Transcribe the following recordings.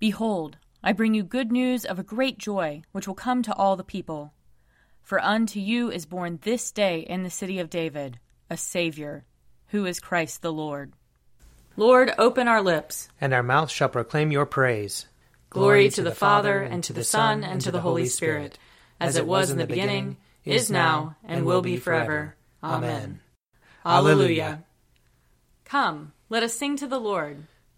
Behold, I bring you good news of a great joy, which will come to all the people. For unto you is born this day in the city of David a Saviour, who is Christ the Lord. Lord, open our lips, and our mouth shall proclaim your praise. Glory to the Father, and to the Son, and to the Holy Spirit, as it was in the beginning, is now, and will be forever. Amen. Alleluia. Come, let us sing to the Lord.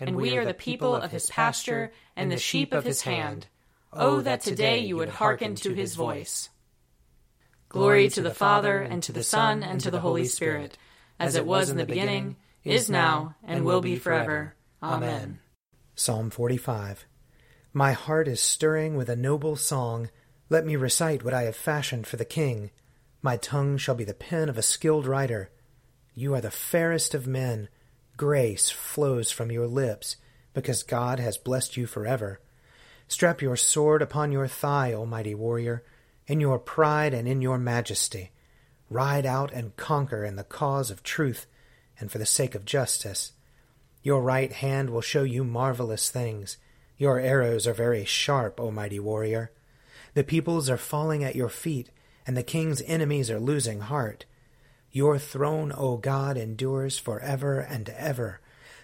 and we are the people of his pasture and the sheep of his hand. Oh, oh, that today you would hearken to his voice. Glory to the Father, and to the Son, and to the Holy Spirit, as it was in the beginning, is now, and will be forever. Amen. Psalm 45 My heart is stirring with a noble song. Let me recite what I have fashioned for the king. My tongue shall be the pen of a skilled writer. You are the fairest of men. Grace flows from your lips, because God has blessed you forever. Strap your sword upon your thigh, O mighty warrior, in your pride and in your majesty. Ride out and conquer in the cause of truth and for the sake of justice. Your right hand will show you marvelous things. Your arrows are very sharp, O mighty warrior. The peoples are falling at your feet, and the king's enemies are losing heart. Your throne, O God, endures for ever and ever.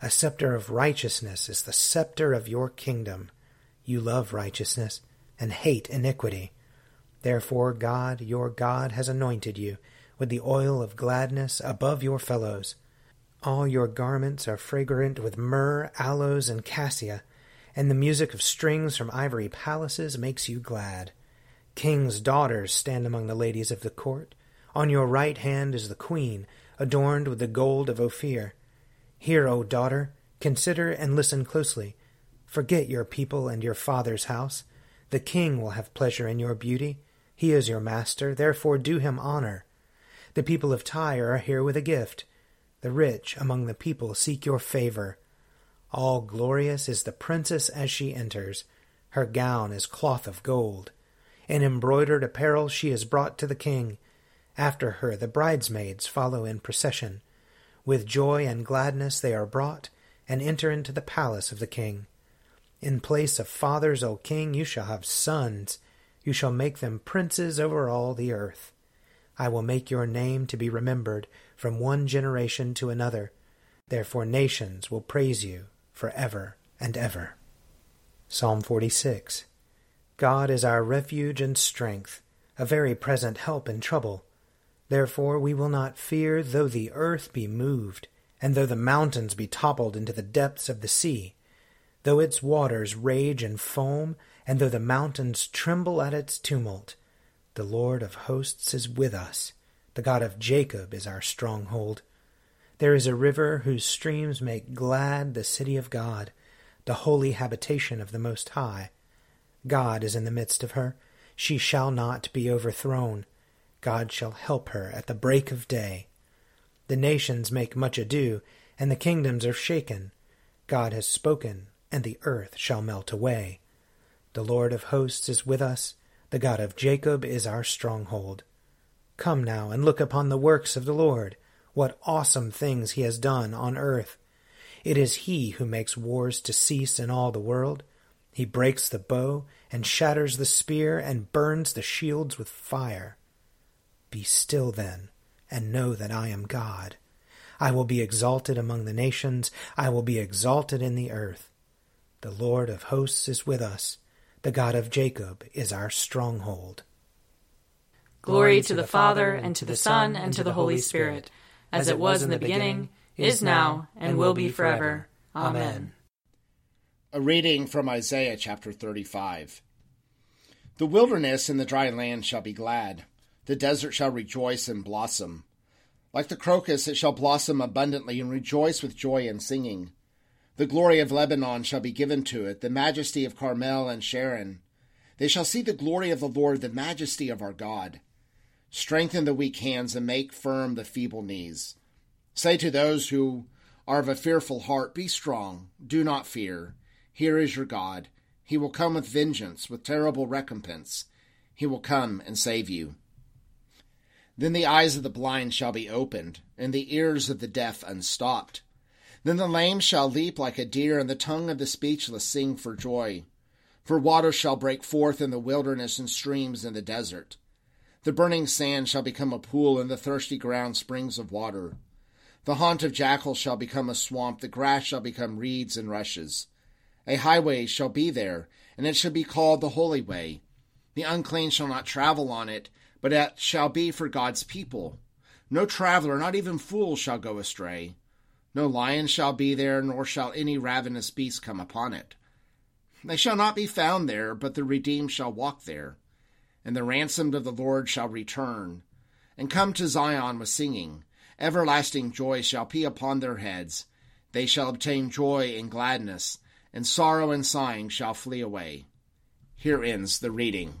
A scepter of righteousness is the scepter of your kingdom. You love righteousness and hate iniquity. Therefore, God, your God, has anointed you with the oil of gladness above your fellows. All your garments are fragrant with myrrh, aloes, and cassia, and the music of strings from ivory palaces makes you glad. Kings' daughters stand among the ladies of the court. On your right hand is the queen, adorned with the gold of Ophir. Hear, O daughter, consider and listen closely. Forget your people and your father's house. The king will have pleasure in your beauty. He is your master, therefore do him honor. The people of Tyre are here with a gift. The rich among the people seek your favor. All glorious is the princess as she enters. Her gown is cloth of gold. In embroidered apparel she is brought to the king. After her the bridesmaids follow in procession. With joy and gladness they are brought, and enter into the palace of the king. In place of fathers, O king, you shall have sons. You shall make them princes over all the earth. I will make your name to be remembered from one generation to another. Therefore nations will praise you for ever and ever. Psalm 46 God is our refuge and strength, a very present help in trouble. Therefore we will not fear, though the earth be moved, and though the mountains be toppled into the depths of the sea, though its waters rage and foam, and though the mountains tremble at its tumult. The Lord of hosts is with us. The God of Jacob is our stronghold. There is a river whose streams make glad the city of God, the holy habitation of the Most High. God is in the midst of her. She shall not be overthrown. God shall help her at the break of day. The nations make much ado, and the kingdoms are shaken. God has spoken, and the earth shall melt away. The Lord of hosts is with us, the God of Jacob is our stronghold. Come now and look upon the works of the Lord, what awesome things he has done on earth. It is he who makes wars to cease in all the world. He breaks the bow, and shatters the spear, and burns the shields with fire. Be still then, and know that I am God. I will be exalted among the nations, I will be exalted in the earth. The Lord of hosts is with us, the God of Jacob is our stronghold. Glory to the Father, and to the Son, and to the Holy Spirit, as it was in the beginning, is now, and will be forever. Amen. A reading from Isaiah chapter 35. The wilderness and the dry land shall be glad the desert shall rejoice and blossom. Like the crocus, it shall blossom abundantly and rejoice with joy and singing. The glory of Lebanon shall be given to it, the majesty of Carmel and Sharon. They shall see the glory of the Lord, the majesty of our God. Strengthen the weak hands and make firm the feeble knees. Say to those who are of a fearful heart, Be strong, do not fear. Here is your God. He will come with vengeance, with terrible recompense. He will come and save you. Then the eyes of the blind shall be opened, and the ears of the deaf unstopped. Then the lame shall leap like a deer, and the tongue of the speechless sing for joy. For waters shall break forth in the wilderness and streams in the desert. The burning sand shall become a pool, and the thirsty ground springs of water. The haunt of jackals shall become a swamp, the grass shall become reeds and rushes. A highway shall be there, and it shall be called the Holy Way. The unclean shall not travel on it, but it shall be for God's people. No traveler, not even fool, shall go astray. No lion shall be there, nor shall any ravenous beast come upon it. They shall not be found there, but the redeemed shall walk there. And the ransomed of the Lord shall return, and come to Zion with singing. Everlasting joy shall be upon their heads. They shall obtain joy and gladness, and sorrow and sighing shall flee away. Here ends the reading.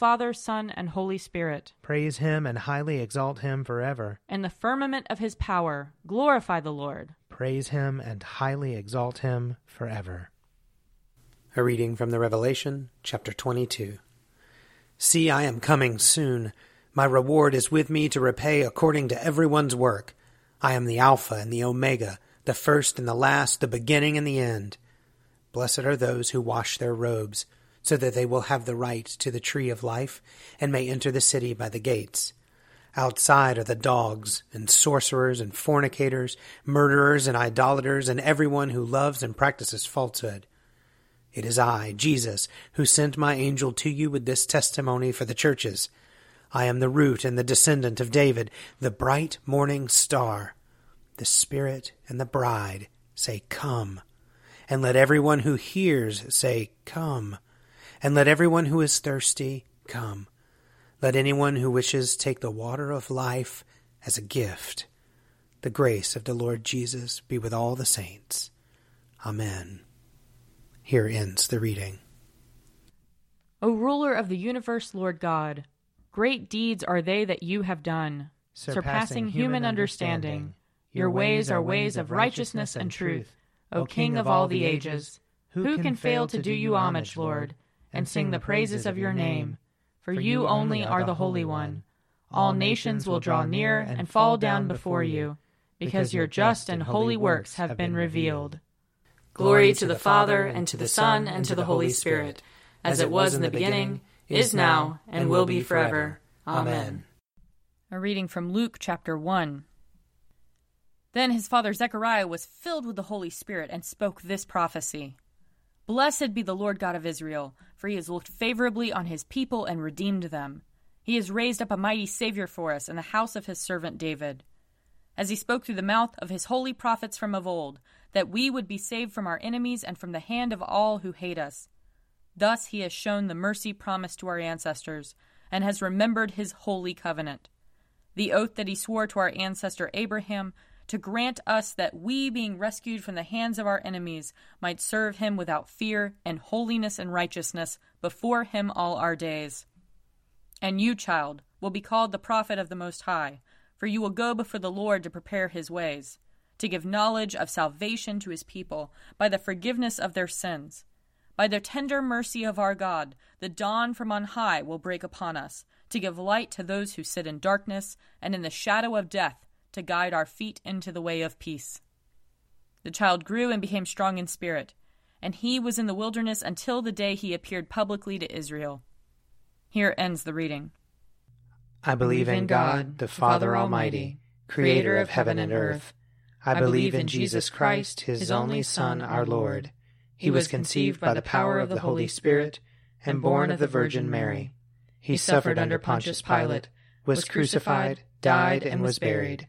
Father, Son, and Holy Spirit. Praise him and highly exalt him forever. In the firmament of his power, glorify the Lord. Praise him and highly exalt him forever. A reading from the Revelation, chapter 22. See, I am coming soon. My reward is with me to repay according to everyone's work. I am the Alpha and the Omega, the first and the last, the beginning and the end. Blessed are those who wash their robes so that they will have the right to the tree of life and may enter the city by the gates. Outside are the dogs, and sorcerers, and fornicators, murderers, and idolaters, and everyone who loves and practices falsehood. It is I, Jesus, who sent my angel to you with this testimony for the churches. I am the root and the descendant of David, the bright morning star. The Spirit and the bride say, Come. And let everyone who hears say, Come. And let everyone who is thirsty come. Let anyone who wishes take the water of life as a gift. The grace of the Lord Jesus be with all the saints. Amen. Here ends the reading. O ruler of the universe, Lord God, great deeds are they that you have done, surpassing, surpassing human understanding. understanding. Your ways are ways of righteousness and truth, O King of all the ages. Who can fail to do you homage, Lord? And sing the praises of your name. For you only are the Holy One. All nations will draw near and fall down before you, because your just and holy works have been revealed. Glory to the Father, and to the Son, and to the Holy Spirit, as it was in the beginning, is now, and will be forever. Amen. A reading from Luke chapter 1. Then his father Zechariah was filled with the Holy Spirit and spoke this prophecy Blessed be the Lord God of Israel, for he has looked favorably on his people and redeemed them. He has raised up a mighty Savior for us in the house of his servant David. As he spoke through the mouth of his holy prophets from of old, that we would be saved from our enemies and from the hand of all who hate us. Thus he has shown the mercy promised to our ancestors, and has remembered his holy covenant. The oath that he swore to our ancestor Abraham to grant us that we, being rescued from the hands of our enemies, might serve him without fear and holiness and righteousness before him all our days. And you, child, will be called the prophet of the Most High, for you will go before the Lord to prepare his ways, to give knowledge of salvation to his people by the forgiveness of their sins by the tender mercy of our God, the dawn from on high will break upon us, to give light to those who sit in darkness and in the shadow of death, to guide our feet into the way of peace. The child grew and became strong in spirit, and he was in the wilderness until the day he appeared publicly to Israel. Here ends the reading. I believe in God, the Father Almighty, creator of heaven and earth. I believe in Jesus Christ, his only Son, our Lord. He was conceived by the power of the Holy Spirit and born of the Virgin Mary. He suffered under Pontius Pilate, was crucified, died, and was buried.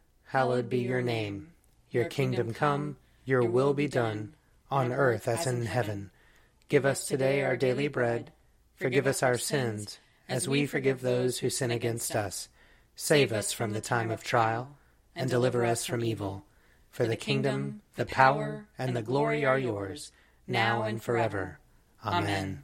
hallowed be your name. Your kingdom come, your will be done, on earth as in heaven. Give us today our daily bread. Forgive us our sins, as we forgive those who sin against us. Save us from the time of trial, and deliver us from evil. For the kingdom, the power, and the glory are yours now and forever. Amen.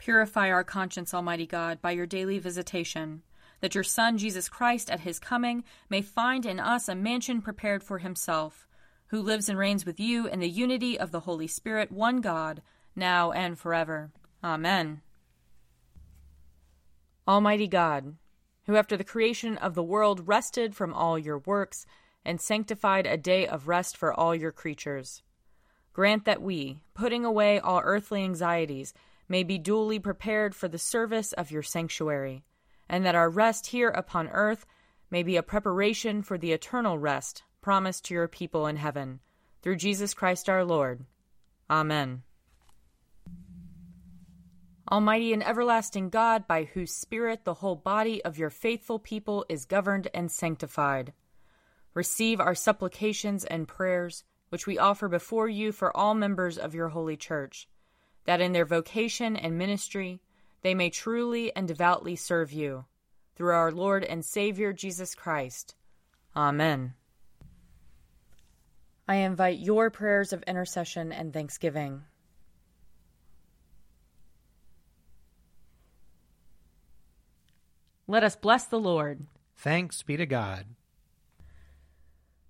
Purify our conscience, Almighty God, by your daily visitation, that your Son, Jesus Christ, at his coming, may find in us a mansion prepared for himself, who lives and reigns with you in the unity of the Holy Spirit, one God, now and forever. Amen. Almighty God, who after the creation of the world rested from all your works, and sanctified a day of rest for all your creatures. Grant that we, putting away all earthly anxieties, may be duly prepared for the service of your sanctuary, and that our rest here upon earth may be a preparation for the eternal rest promised to your people in heaven. Through Jesus Christ our Lord. Amen. Almighty and everlasting God, by whose Spirit the whole body of your faithful people is governed and sanctified receive our supplications and prayers, which we offer before you for all members of your holy church, that in their vocation and ministry they may truly and devoutly serve you. Through our Lord and Savior Jesus Christ. Amen. I invite your prayers of intercession and thanksgiving. Let us bless the Lord. Thanks be to God.